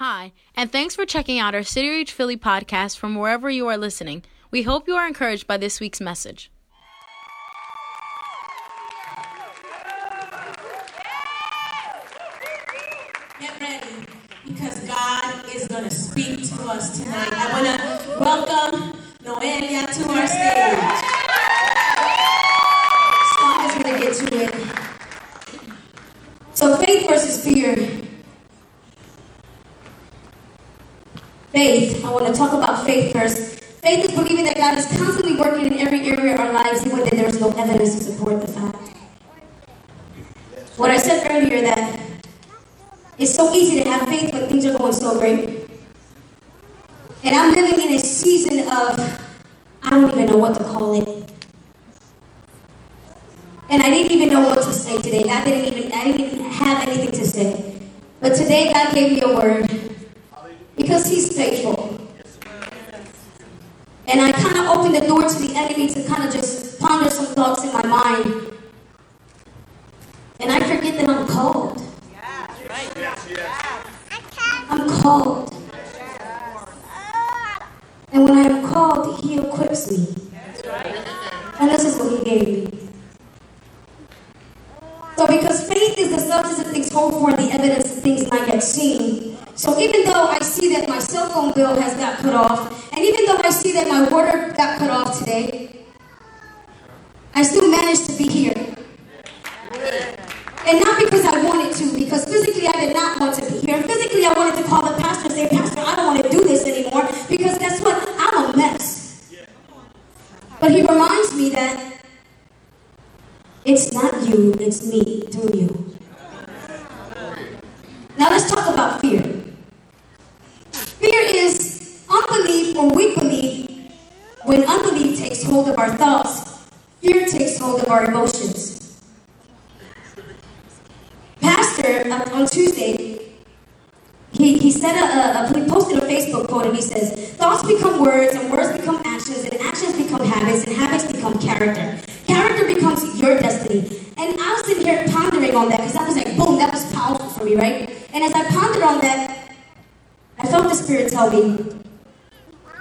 Hi, and thanks for checking out our City Reach Philly podcast from wherever you are listening. We hope you are encouraged by this week's message. Get ready because God is going to speak to us tonight. I want to welcome Noelia to our stage. Song is going to get to it. So, faith versus fear. Faith. I want to talk about faith first. Faith is believing that God is constantly working in every area of our lives, even when there is no evidence to support the fact. What I said earlier that it's so easy to have faith when things are going so great. And I'm living in a season of I don't even know what to call it. And I didn't even know what to say today. I didn't even I didn't even have anything to say. But today God gave me a word because He's faithful. And I kind of opened the door to the enemy to kind of just ponder some thoughts in my mind. And I forget that I'm called. I'm called. And when I am called, He equips me. And this is what He gave me. So, because faith is the substance of things hoped for and the evidence of things not yet seen. So, even though I see that my cell phone bill has got cut off, and even though I see that my water got cut off today, I still managed to be here. And not because I wanted to, because physically I did not want to be here. Physically, I wanted to call the pastor and say, Pastor, I don't want to do this anymore, because guess what? I'm a mess. But he reminds me that it's not you, it's me through you. Now let's talk about fear. Fear is unbelief or weak belief when unbelief takes hold of our thoughts, fear takes hold of our emotions. Pastor, uh, on Tuesday, he, he said a, a, he posted a Facebook quote and he says, thoughts become words and words become actions and actions become habits and habits become character. Character becomes your destiny. And I was sitting here pondering on that because that was like, boom, that was powerful for me, right? And as I pondered on that, I felt the Spirit tell me,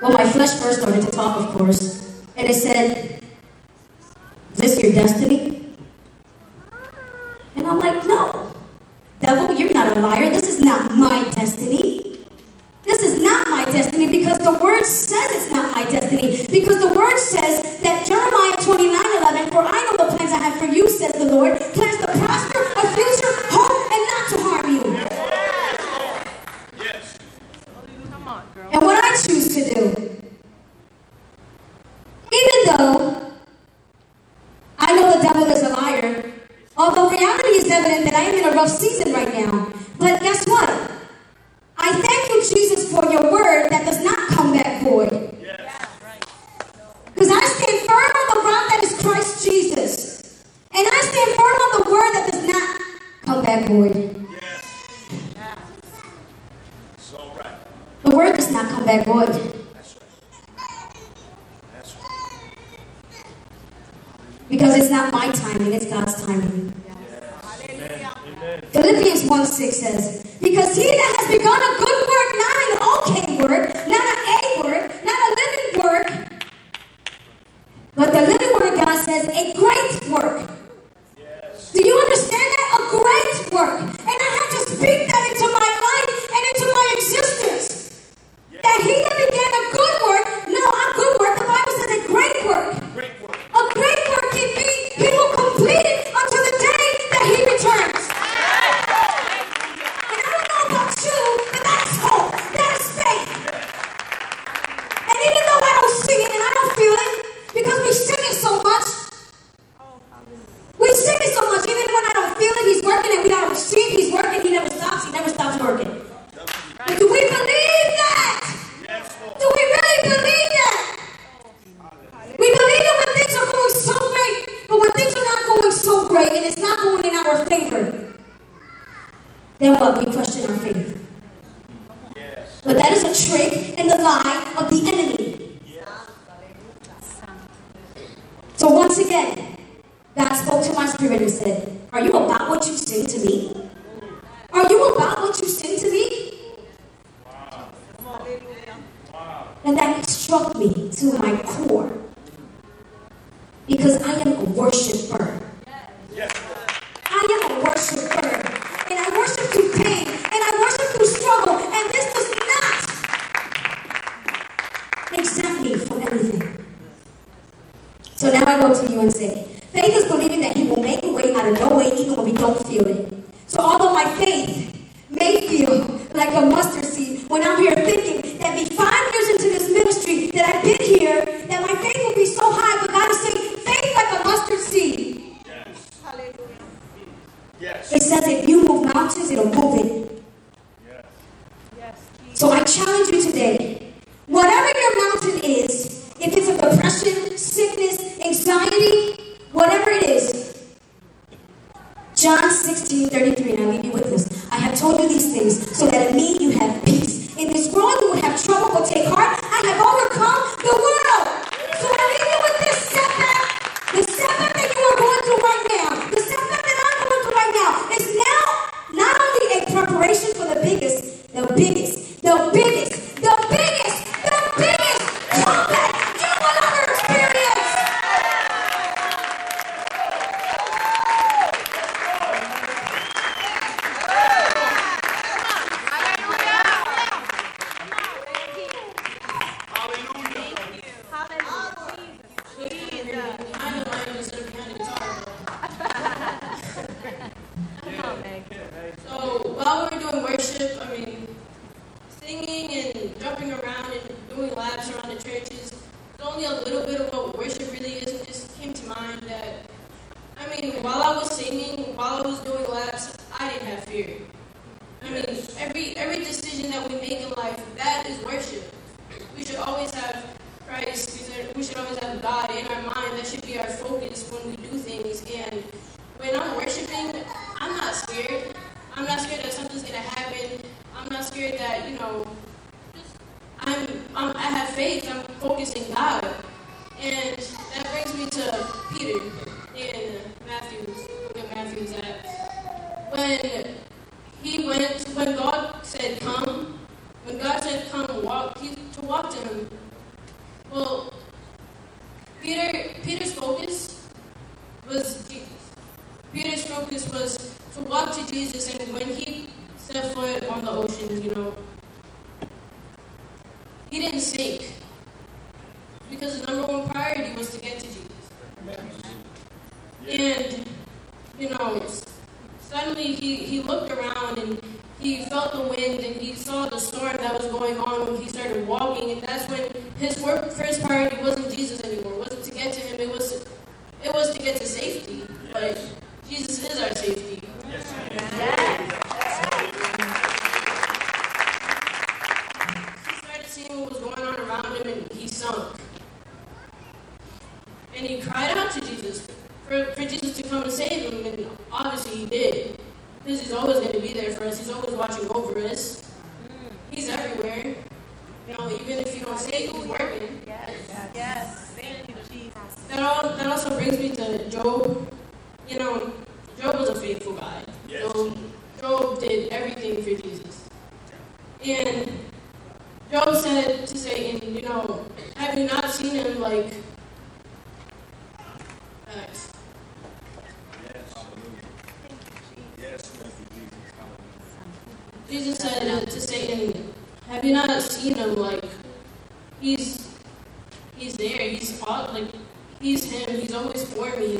well, my flesh first started to talk, of course, and it said, is this your destiny? And I'm like, no. Devil, you're not a liar. This is not my destiny. This is not my destiny because the word says it's not my destiny. Because the word says that Jeremiah 29 11, for I know the plans I have for you, says the Lord, plans to prosper, a future, hope, and not to harm you. Yes. And what I choose to do, even though I know the devil is a liar, although reality is evident that I am in a rough season right now, but guess what? I thank you, Jesus, for your word that does not come back void. Because I stand firm on the rock that is Christ Jesus. And I stand firm on the word that does not come back void. It's all right. The word does not come back void. That's right. That's right. Because it's not my timing, it's God's timing. Philippians 1 6 says, Because he that has begun a good work, not an okay work, not an A work, not a living work, but the living word of God says, a great work. Do you understand that? A great work. And I have to speak that into my life and into my existence. That he that began a good work, no, a good work, the Bible says a great work. Great work. A great work can be, he will complete it until the day that he returns. And I don't know about you, but that's hope. That is faith. And even though I don't see it and I don't feel it, because we sing it so much, we sing it so much, even when I don't feel it, he's see he's working, he never stops, he never stops working. But do we believe that? Do we really believe that? We believe it when things are going so great, but when things are not going so great and it's not going in our favor, then what? We question our faith. But that is a trick and the lie of the enemy. So once again, God spoke to my spirit and said, Are you about what you sing to me? Are you about what you sing to me? And that struck me to my core. Because I am a worshiper. Yes, I am a worshiper. And I worship through pain. And I worship through struggle. And this does not exempt me from anything. So now I go to you and say, faith is believing that He will make a way out of no way even when we don't feel it. So although my faith may feel like a mustard seed, when I'm here thinking that be five years into this ministry, that I've been here, that my faith will be so high, but God is saying, faith like a mustard seed. yes, It says if you move mountains, it'll move it. yes. So I challenge you today. Whatever your mountain is, if it's a depression, sickness, anxiety, whatever it is. John 16, 33, and I leave you with this. I have told you these things so that in me you have peace. In this world you will have trouble, but take heart. I have overcome the world. So I leave you with this setback. The setback that you are going through right now, the setback that I'm going through right now, is now not only a preparation for the biggest, the biggest, the biggest, the biggest, the biggest comeback you will ever experience. So while we were doing worship, I mean, singing and jumping around and doing laps around the churches, it's only a little bit of what worship really is. It just came to mind that, I mean, while I was singing, while I was doing laps, I didn't have fear. I mean, every every decision that we make in life, that is worship. We should always have Christ. We should, we should always have God in our mind. That should be our focus when we do things. And when I'm worshiping, I'm not scared. I'm not scared that something's gonna happen. I'm not scared that you know. I'm have faith. I'm focusing God, and that brings me to Peter in Matthew's. At Matthew's at when he went when God said come. When God said come, walk. He, to walk to Him. Well, Peter Peter's focus was Jesus. Peter's focus was to walk to Jesus, and when he set foot on the ocean, you know, he didn't sink because his number one priority was to get to Jesus. And you know, suddenly he, he looked around and he felt the wind and he saw the storm that was going on when he started walking, and that's when his wor- first priority wasn't Jesus anymore. It wasn't to get to him. It was it was to get to safety. But Jesus is our safety. He sunk. And he cried out to Jesus for, for Jesus to come and save him, and obviously he did. Because he's always going to be there for us, he's always watching over us. He's everywhere. You know, even if you don't say it, he's working. Yes. Thank you, Jesus. That, all, that also brings me to Job. You know, Job was a faithful guy. Yes. Job, Job did everything for Jesus. And Job said to Satan, you know, have you not seen him like? Yes. Yes, Jesus. Said to Satan, have you not seen him like he's he's there, he's like he's him, he's always for me.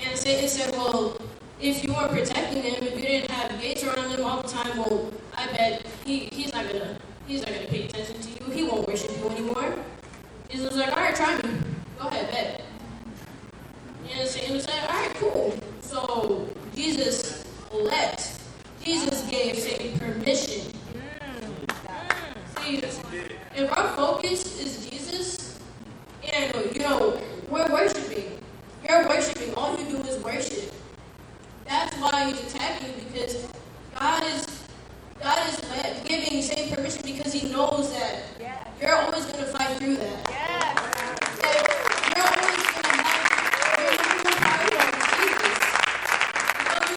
And Satan said, Well, if you weren't protecting him, if you didn't have gates around him all the time, well, I bet he, he's not gonna he's not gonna pay attention to you. He won't worship you anymore. Jesus was like, Alright, try me. Go ahead, bet. And Satan said, Alright, cool. So Jesus let Jesus gave Satan permission. Mm. See, if our focus is Jesus, and you know, we're worshiping. You're worshiping. All you do is worship. That's why he's attacking you because permission because He knows that yeah. you're always going to fight through that. You're always going to have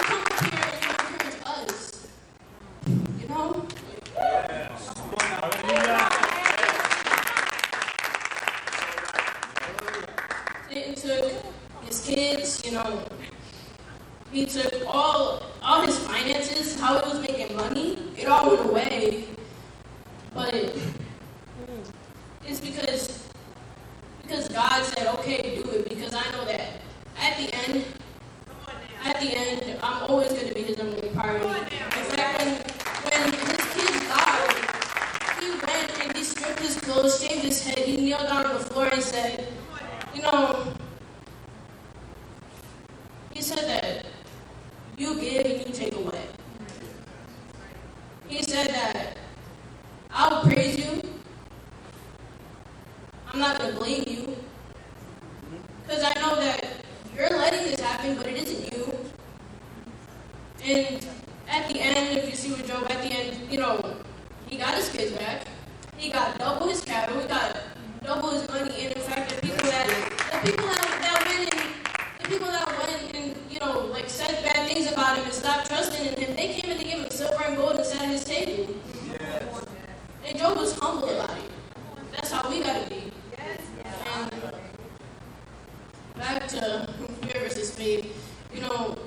come here and encourage us. You know? He took his kids, you know. He took all all his finances, how he was making money, it all went away but it's because because God said, okay, do it, because I know that at the end, at the end, I'm always going to be his only priority. In fact, when, when his kids died, he went and he stripped his clothes, shaved his head, he kneeled down on the floor and said, you know, he said that you give and you take away. He said that I'll praise you. I'm not going to blame you. Because I know that you're letting this happen, but it isn't you. And at the end, if you see with Job, at the end, you know, he got his kids back. He got double his cattle. He got double his money. And in fact, the people that the people that, that went and the people that went and you know like said bad things about him and stopped trusting in him, they came and they gave him silver and gold and sat at his table. And Job was humble about it. That's how we gotta be. And back to fear versus faith. You know,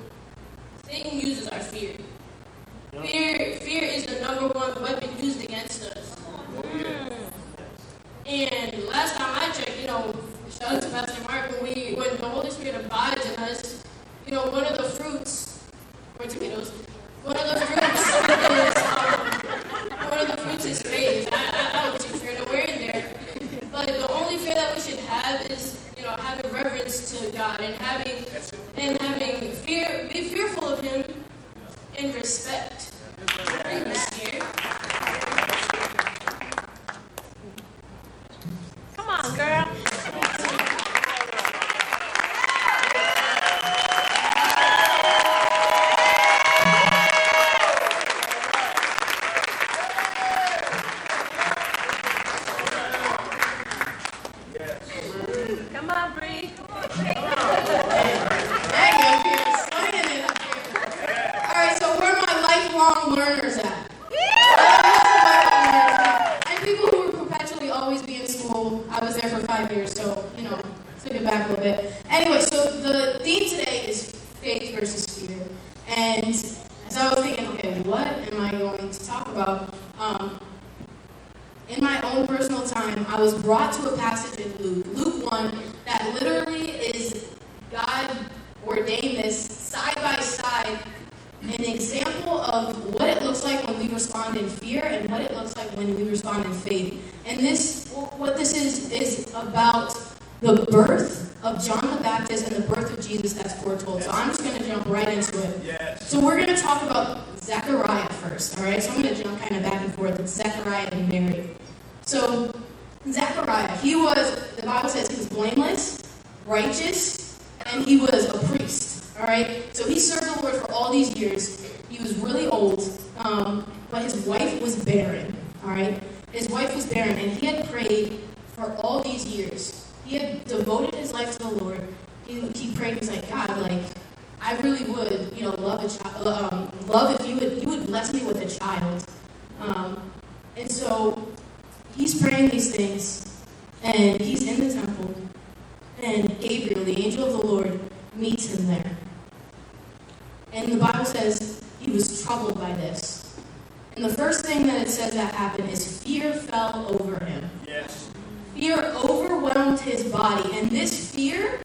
Satan uses our fear. Fear, fear is the number one weapon used against us. And last time I checked, you know, shout out to Pastor Mark, when we when the Holy Spirit abides in us, you know, one of the fruits, or tomatoes, one of the fruits is um, one of the fruits is faith. I, I, I was too sure to wear in there. But the only fear that we should have is, you know, having reverence to God and having and having fear, be fearful of Him and respect. Not even scared. Come on, girl. Come on, Bree. Dang, up here, slaying it up here. All right, so where are my lifelong learners at? And people who were perpetually always be in school. I was there for five years, so you know, took it back a little bit. Anyway, so the theme today is faith versus fear, and as I was thinking, okay, what am I going to talk about? Um, in my own personal time, I was brought to a passage in Luke, Luke 1, that literally is God ordained this side by side, an example of what it looks like when we respond in fear and what it looks like when we respond in faith. And this, what this is, is about the birth of John the Baptist and the birth of Jesus foretold. So I'm just going to jump right into it. Yes. So we're going to talk about Zechariah first, all right? So I'm going to jump kind of back and forth with Zechariah and Mary. So Zechariah, he was, the Bible says he was blameless, righteous, and he was a priest, all right? So he served the Lord for all these years. He was really old, um, but his wife was barren, all right? His wife was barren, and he had prayed for all these years. He had devoted his life to the Lord. He, he prayed, he's like, God, like, I really would, you know, love a child, um, love if you would, you would bless me with a child. Um, and so he's praying these things, and he's in the temple, and Gabriel, the angel of the Lord, meets him there. And the Bible says he was troubled by this. And the first thing that it says that happened is fear fell over him. Yes. Fear overwhelmed his body, and this fear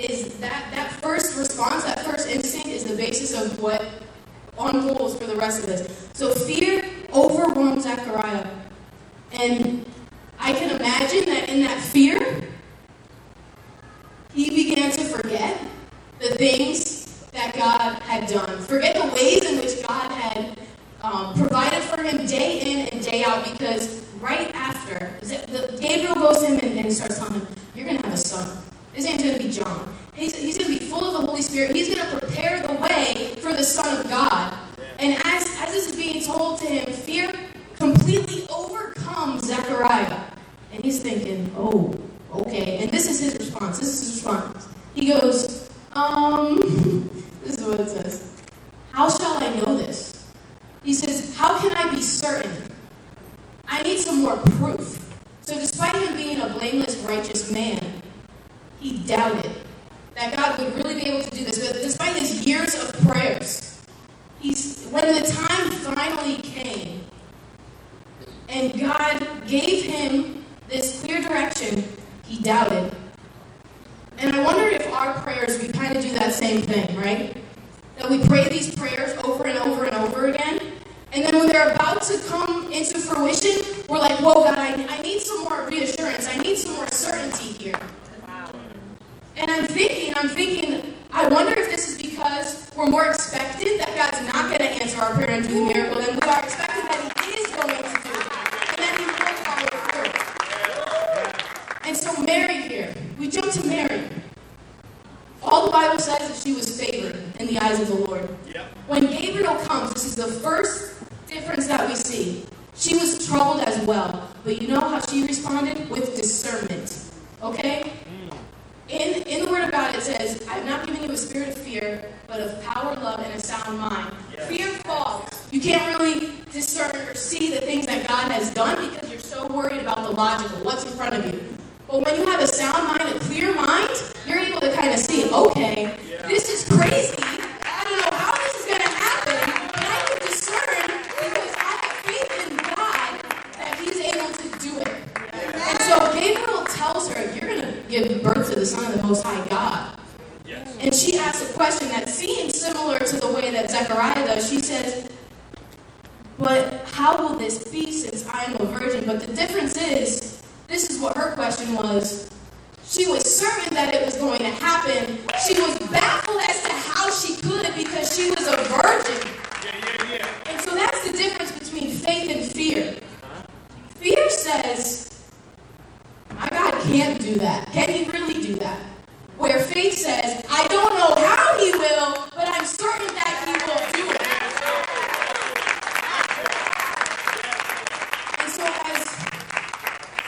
is that that first response, that first instinct, is the basis of what unfolds for the rest of this. So fear overwhelmed Zechariah, and I can imagine that in that fear, he began to forget the things that God had done, forget the ways in which God had um, provided for him day in and day out. Because right after, Gabriel goes to him and, and starts telling him, "You're going to have a son. His name's going to be John. He's, he's going to be full of the Holy Spirit. He's going to prepare the way for the Son of God." And as as this is being told to him, fear completely overcomes Zechariah, and he's thinking, "Oh, okay." And this is his response. This is his response. He goes, "Um, this is what it says. How shall I know this?" He says, How can I be certain? I need some more proof. So, despite him being a blameless, righteous man, he doubted that God would really be able to do this. But despite his years of prayers, he's when the time finally came, and God gave him this clear direction, he doubted. And I wonder if our prayers, we kind of do that same thing, right? That we pray these prayers over and over and over again. And then when they're about to come into fruition, we're like, whoa, God, I, I need some more reassurance. I need some more certainty here. And I'm thinking, I'm thinking, I wonder if this is because we're more expected that God's not going to answer our prayer and do the miracle than we are expected that He is going to do it. And that He will follow through. And so Mary here, we jump to Mary. All the Bible says that she was favored in the eyes of the Lord. Yep. When Gabriel comes, this is the first difference that we see. She was troubled as well, but you know how she responded? With discernment. Okay? In, in the Word of God, it says, I've not given you a spirit of fear, but of power, love, and a sound mind. Yes. Fear falls. You can't really discern or see the things that God has done because you're so worried about the logical, what's in front of you. But when you have a sound mind, a clear mind, you're able to kind of see, okay, Yeah. this is crazy. You're going to give birth to the Son of the Most High God. Yes. And she asks a question that seems similar to the way that Zechariah does. She says, But how will this be since I am a virgin? But the difference is, this is what her question was. She was certain that it was going to happen. She was baffled as to how she could because she was a virgin. Yeah, yeah, yeah. And so that's the difference between faith and fear. Fear says, My God can't do that. Can He really do that? Where faith says, I don't know how He will, but I'm certain that He will do it. And so as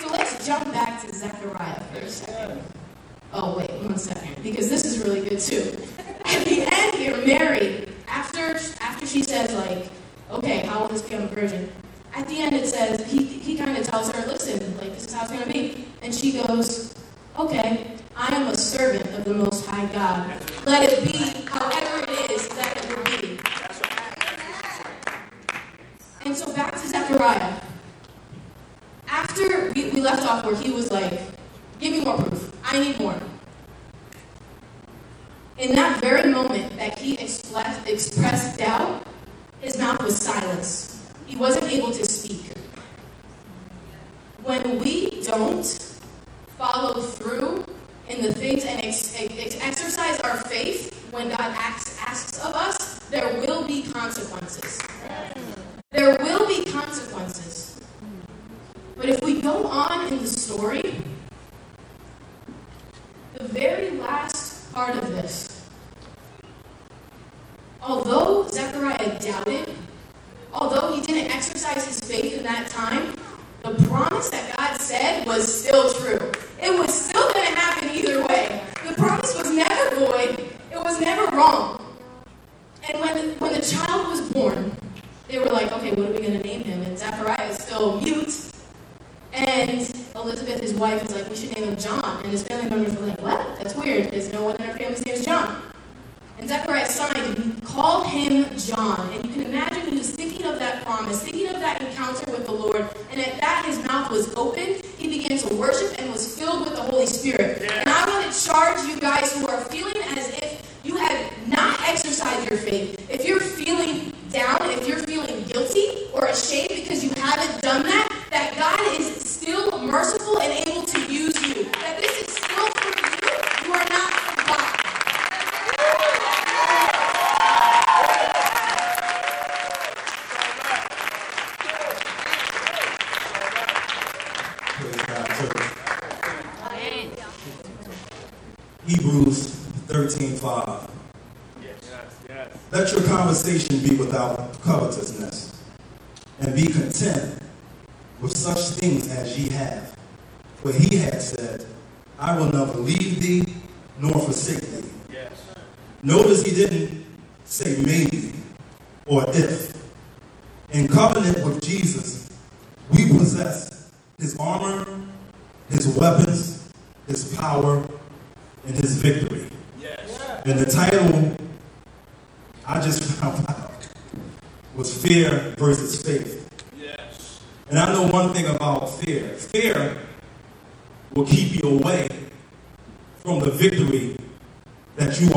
so let's jump back to Zechariah for a second. Oh wait, one second, because this is really good too. At the end here, Mary, after after she says like, okay, how will this become a virgin? At the end it says he he kind of tells her, listen, like this is how it's gonna be, and she goes, okay, I am a servant of the Most High God. Let it be however it is that it will be. And so back to Zechariah. After we, we left off where he was like, give me more proof. I need more. In that very moment that he expressed, expressed doubt, his mouth was silenced. He wasn't able to speak. When we don't follow through in the things and ex- ex- exercise our faith when God asks, asks of us, there will be consequences. There will be consequences. But if we go on in the story, the very last part of this, although Zechariah doubted, although he didn't exercise his faith in that time, the promise that God said was still true. It was still going to happen either way. The promise was never void, it was never wrong. And when, when the child was born, they were like, okay, what are we going to name him? And Zechariah is still mute. And Elizabeth, his wife, is like, we should name him John. And his family members were like, what? That's weird. There's no one in our family's name is John. And Zechariah signed and he called him John. And you can imagine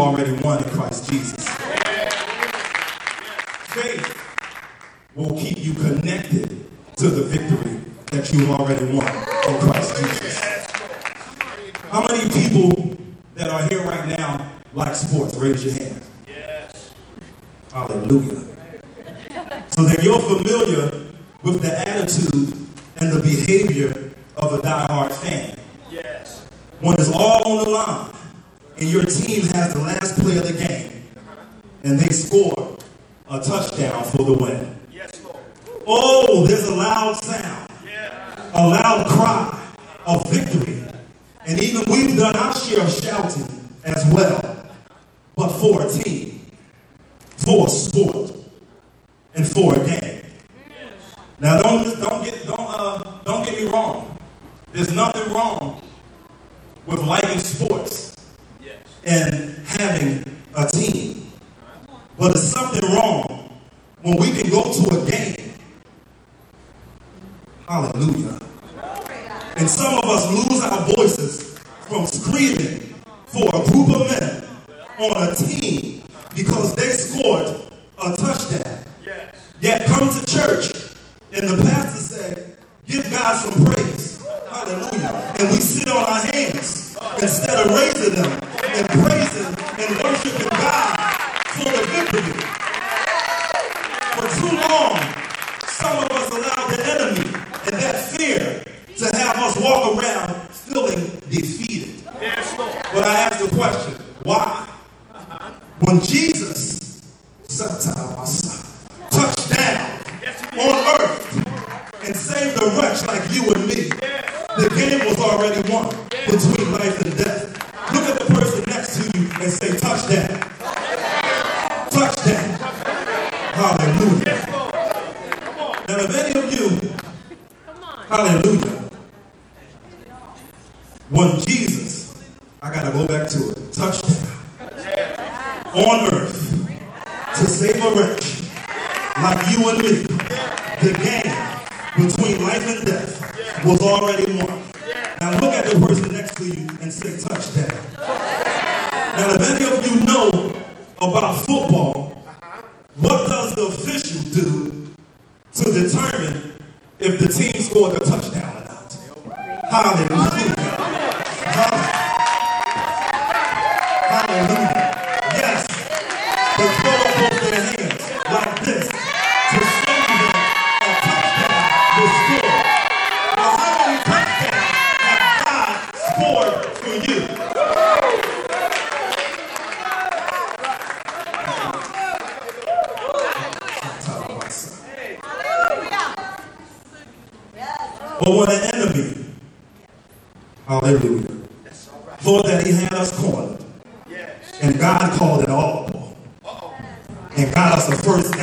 already won in Christ Jesus. Faith will keep you connected to the victory that you already won in Christ Jesus. How many people that are here right now like sports? Raise your hand. Hallelujah. So that you're familiar the way. crianças, em nome. through you. But when the enemy, hallelujah, thought that he had us cornered, and God called it all, and got us the first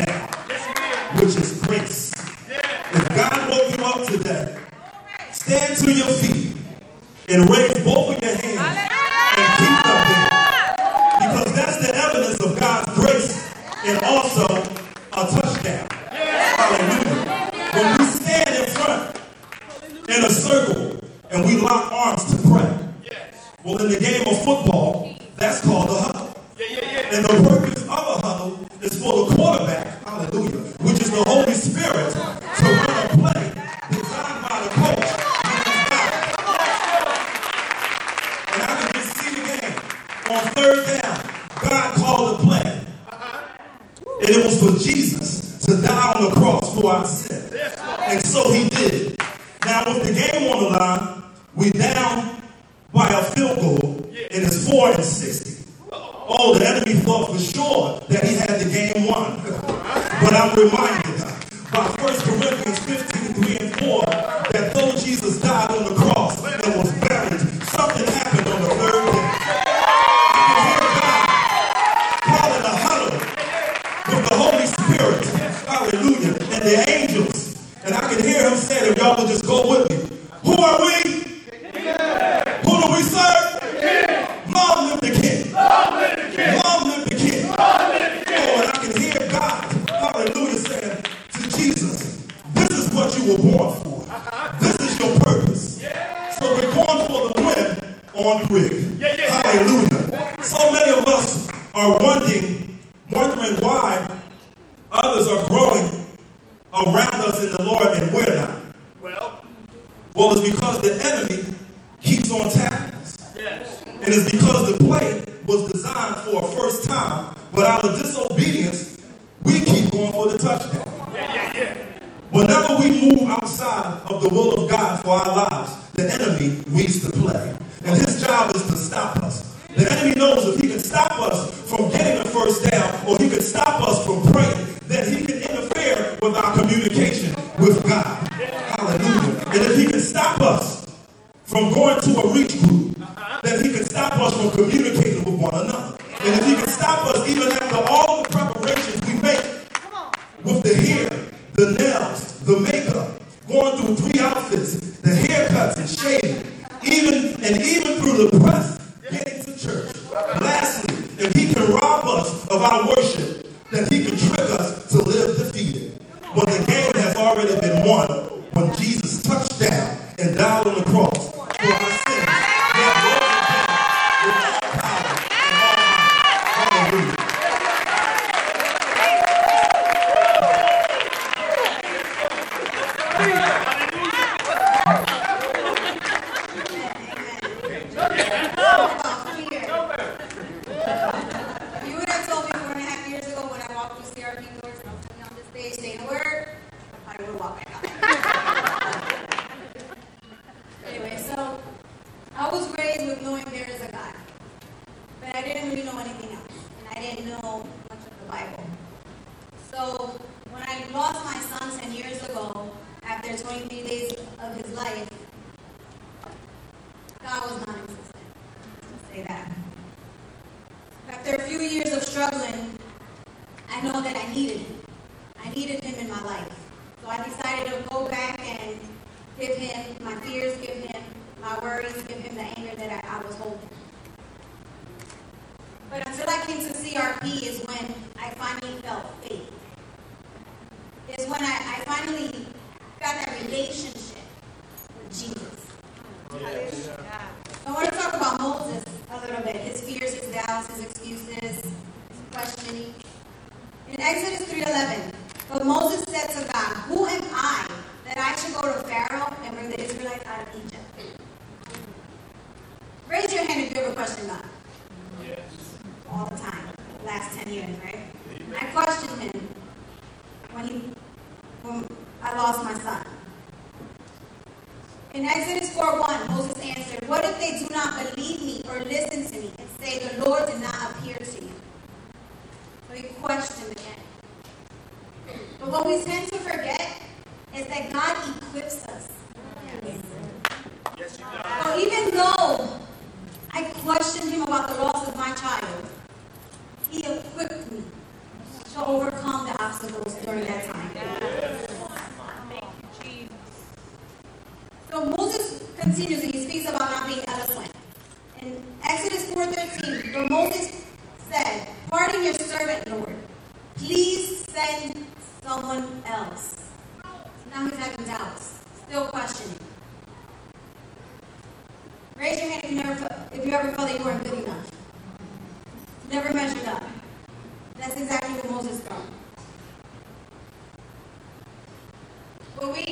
going through three outfits, the haircuts and shaving, even and even through the press, getting to church. Lastly, if he exactly what Moses got. But we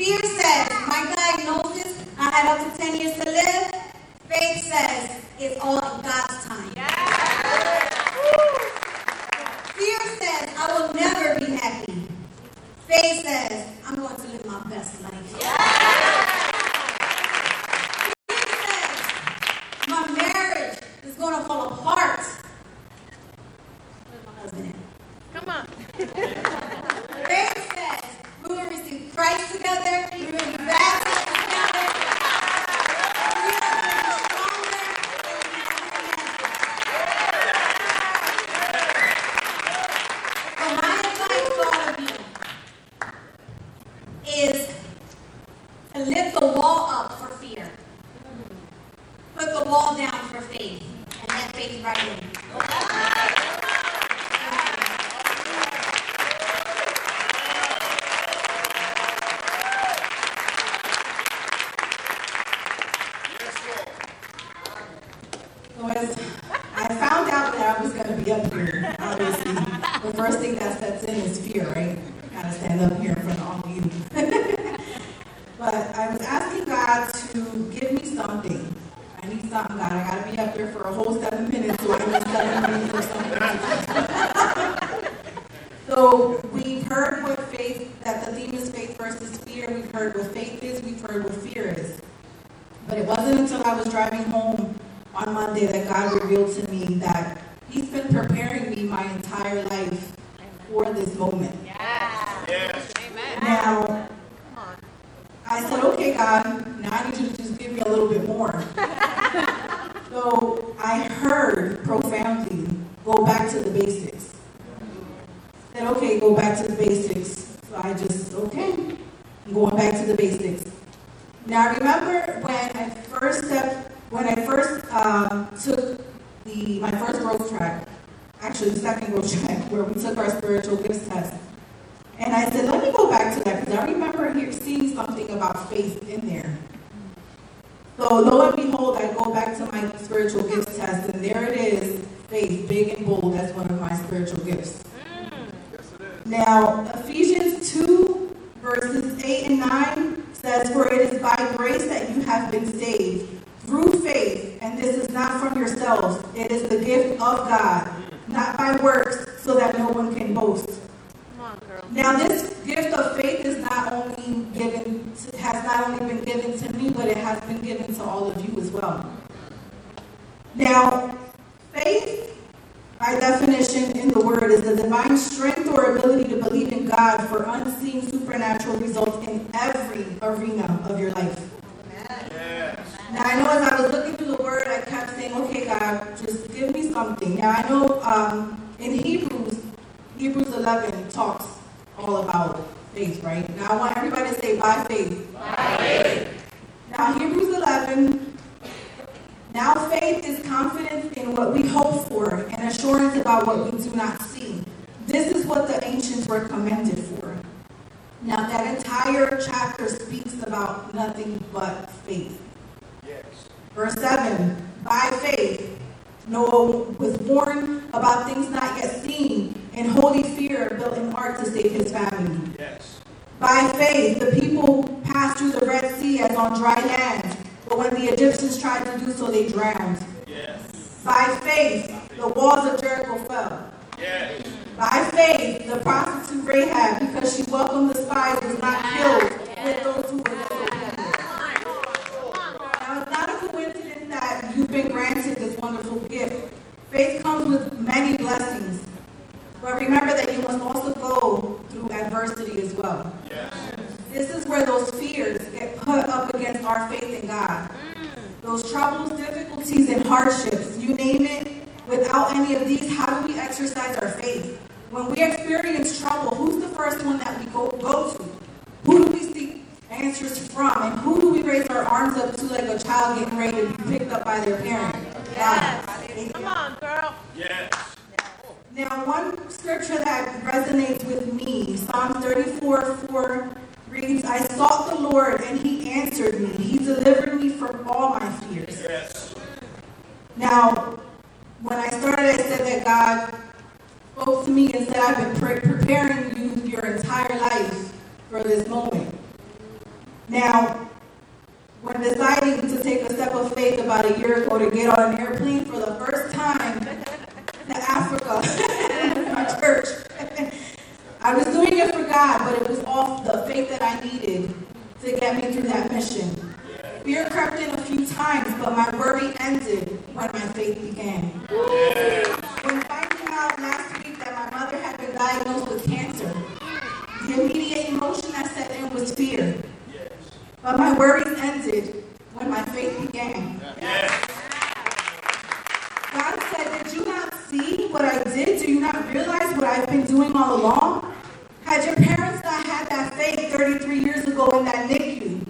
Fear says, my diagnosis, I had up to 10 years to live. Faith says, it's all God's time. Fear says, I will never be happy. Faith says, I'm going to live my best life. Fear says, my marriage is going to fall apart. Where's my husband at? Come on. Faith says, we will receive Christ together, we will be baptized together. We are going to be stronger and we are together. So my advice to all of you is to lift the wall up for fear. Put the wall down for faith. And let faith right in. Yes, Lord. So as I found out that I was going to be up here, obviously, the first thing that sets in is fear, right? Gotta stand up here in front of all of you. but I was asking God to give me something. I need something, God. I gotta be up here for a whole seven minutes, so I need seven minutes or something. so we've heard what faith, that the theme is faith versus fear. We've heard what faith is. We've heard what fear is. But it wasn't until I was driving home on Monday that God revealed to me that He's been preparing me my entire life for this moment. Yes. Amen. Now, I said, okay, God, now I need you to just give me a little bit more. so I heard profoundly, go back to the basics. Okay, go back to the basics. So I just, okay, I'm going back to the basics. Now, remember when I first stepped, when I first um, took the my first growth track, actually the second growth track, where we took our spiritual gifts test. And I said, let me go back to that because I remember here seeing something about faith in there. So lo and behold, I go back to my spiritual gifts test, and there it is, faith, big and bold, as one of my spiritual gifts. Yes, it is. Now, Ephesians 2, verses 8 and 9 says, For it is by grace that you have been saved through faith, and this is not from yourselves. It is the gift of God, not by works, so that no one can boast. On. Now, this gift of faith is not only given, to, has not only been given to me, but it has been given to all of you as well. Now, faith, by definition in the word, is the divine strength or ability to believe in God for unseen supernatural results in every arena of your life. Yes. Now I know as I was looking through the word, I kept saying, "Okay, God, just give me something." Now I know um, in Hebrews, Hebrews 11 talks all about faith, right? Now I want everybody to say, "By faith." By faith. Now Hebrews 11. Now faith is confidence in what we hope for and assurance about what we do not see. This is what the ancients were commended for. Now, that entire chapter speaks about nothing but faith. Yes. Verse 7 By faith, Noah was warned about things not yet seen, and holy fear built an ark to save his family. Yes. By faith, the people passed through the Red Sea as on dry land, but when the Egyptians tried to do so, they drowned. Yes. By faith, the walls of Jericho fell. Yes. By faith, the prostitute Rahab, because she welcomed the spies, was not killed with those who were disobedient. Now, it's not a coincidence that you've been granted this wonderful gift. Faith comes with many blessings. But remember that you must also go through adversity as well. Yes. This is where those fears get put up against our faith in God. Mm. Those troubles, difficulties, and hardships, you name it, without any of these, how do we exercise our faith? When we experience trouble, who's the first one that we go, go to? Who do we seek answers from? And who do we raise our arms up to like a child getting ready to be picked up by their parent? God. Come on, girl. Yes. Now, one scripture that resonates with me, Psalm 34 4 I sought the Lord and he answered me. He delivered me from all my fears. Yes. Now, when I started, I said that God spoke to me and said, I've been pre- preparing you your entire life for this moment. Now, when deciding to take a step of faith about a year ago to get on an airplane for the first time to Africa, my church, I was doing it for God, but it was off the faith that I needed to get me through that mission. Fear crept in a few times, but my worry ended when my faith began. When finding out last week that my mother had been diagnosed with cancer, the immediate emotion that set in was fear. But my worries ended when my faith began. God said, Did you not see what I did? Do you not realize what I've been doing all along? Had your parents not had that faith 33 years ago in that NICU?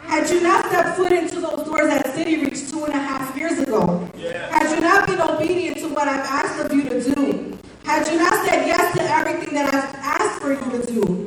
Had you not stepped foot into those doors at City Reach two and a half years ago? Had you not been obedient to what I've asked of you to do? Had you not said yes to everything that I've asked for you to do?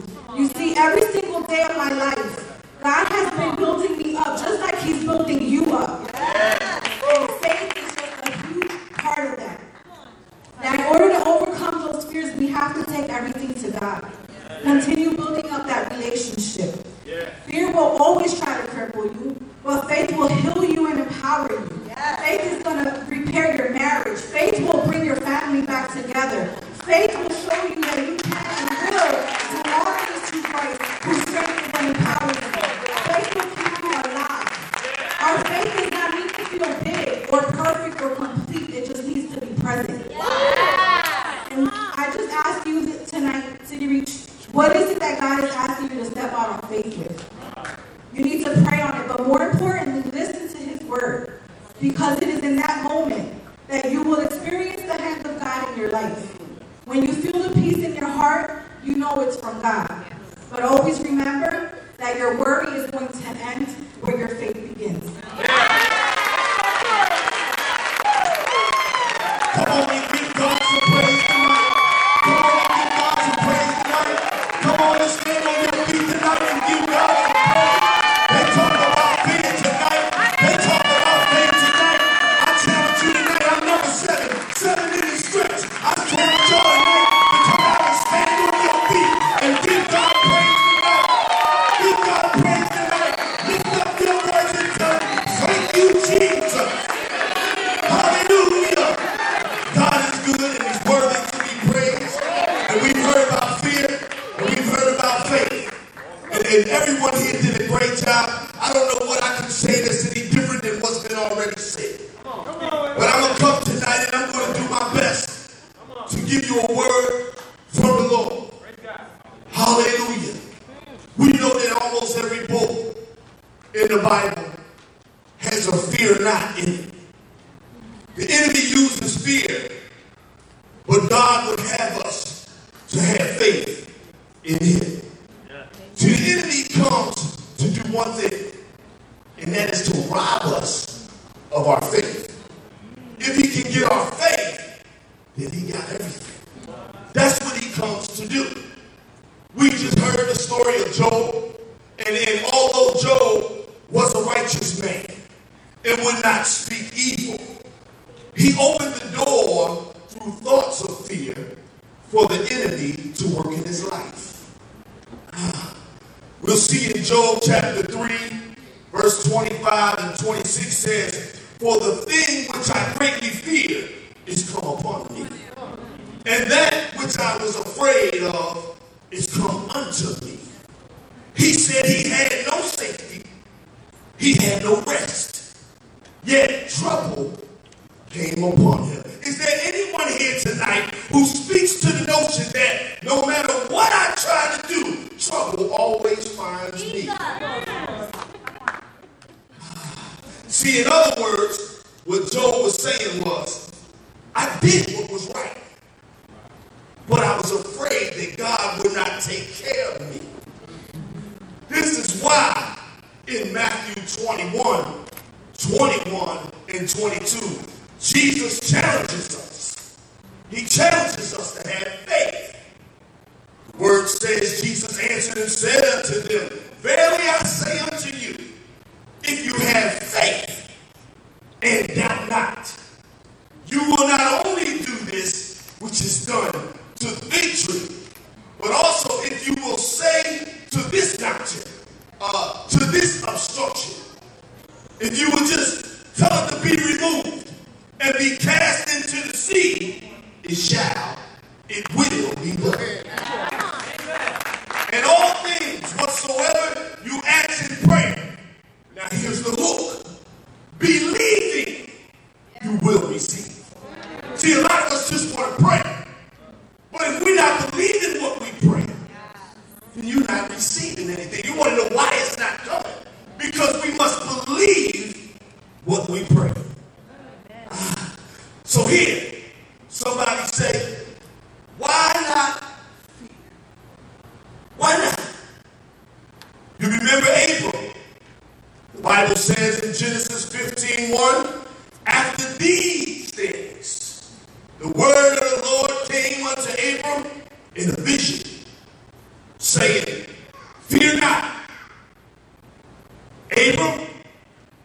See in Job chapter 3, verse 25 and 26 says, For the thing which I greatly fear is come upon me. And that which I was afraid of is come unto me. He said he had no safety. He had no rest. Yet trouble came upon him. Is there anyone here tonight who speaks to the notion that no matter what I try to do, trouble always finds me? See, in other words, what Job was saying was, I did what was right, but I was afraid that God would not take care of me. This is why in Matthew 21, 21 and 22, Jesus challenges us. He challenges us to have faith. Word says, Jesus answered and said unto them, Verily I say unto you, if you have faith and doubt not, you will not only do this which is done to the victory, but also if you will say to this mountain, uh, to this obstruction, if you will just tell it to be removed and be cast into the sea, it shall, it will be done. And all things whatsoever you ask in prayer. Now here's the hook. Believing you will receive. See, a lot of us just want to pray. But if we're not believing what we pray, then you're not receiving anything. You want to know why it's not coming. Because we must believe what we pray. Ah. So here, somebody say, why not? Why not? You remember Abram. The Bible says in Genesis 15 1, after these things, the word of the Lord came unto Abram in a vision, saying, Fear not, Abram,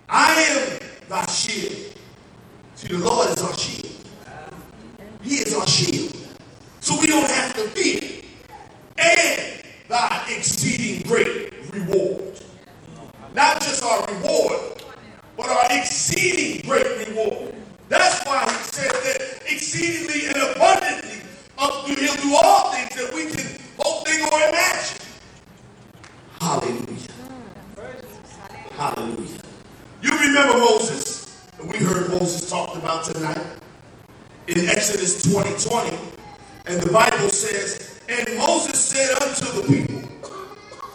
I am thy shield. See, the Lord is our shield. He is our shield. So we don't have to fear. And thy exceeding great reward. Not just our reward, but our exceeding great reward. That's why he said that exceedingly and abundantly up to he'll do all things that we can hope, think, or imagine. Hallelujah. Hallelujah. You remember Moses, and we heard Moses talked about tonight in Exodus 20 20. And the Bible says, And Moses said unto the people,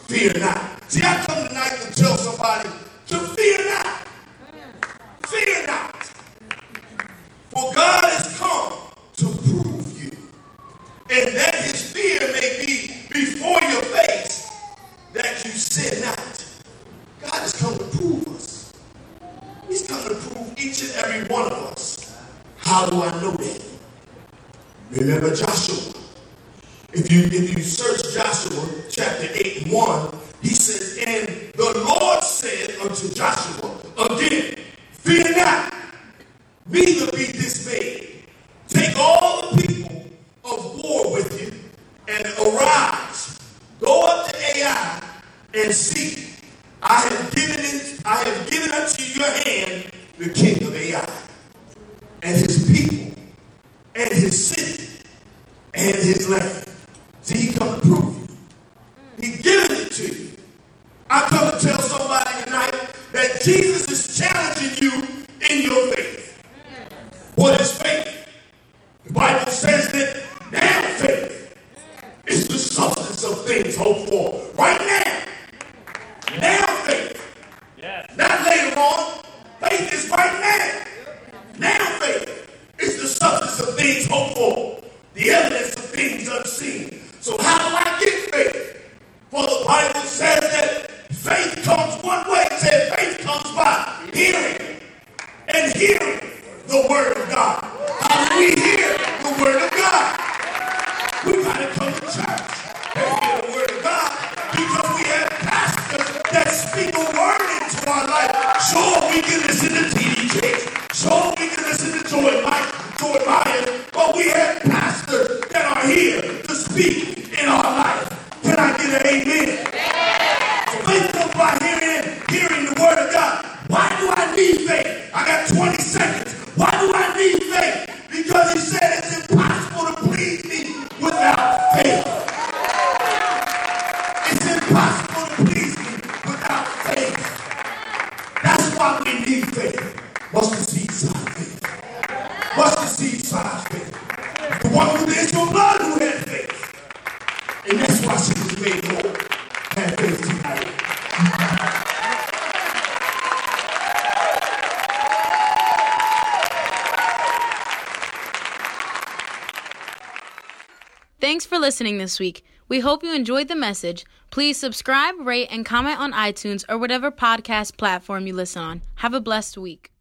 Fear not. See, I come tonight to tell somebody to fear not. Fear not. For God has come to prove you. And that his fear may be before your face, that you sin not. God has come to prove us. He's come to prove each and every one of us. How do I know that? Remember Joshua. If you if you search Joshua chapter 8 and 1, he says, And the Lord said unto Joshua again, Fear not, neither be dismayed. Take all the people of war with you, and arise. Go up to Ai and see. I have given it, I have given unto your hand the king of Ai, and his people, and his city, and his land. See, he come to prove you. He given it to you. I come to tell somebody tonight that Jesus is challenging you in your faith. What is faith? The Bible says that now faith is the substance of things hoped for. Right now. Now faith. Not later on. Faith is right now. Now faith is the substance of things hoped for. The evidence of things unseen. So how do I get faith? For the Bible says that faith comes by hearing. And hearing the word of God. listening this week. We hope you enjoyed the message. Please subscribe, rate, and comment on iTunes or whatever podcast platform you listen on. Have a blessed week.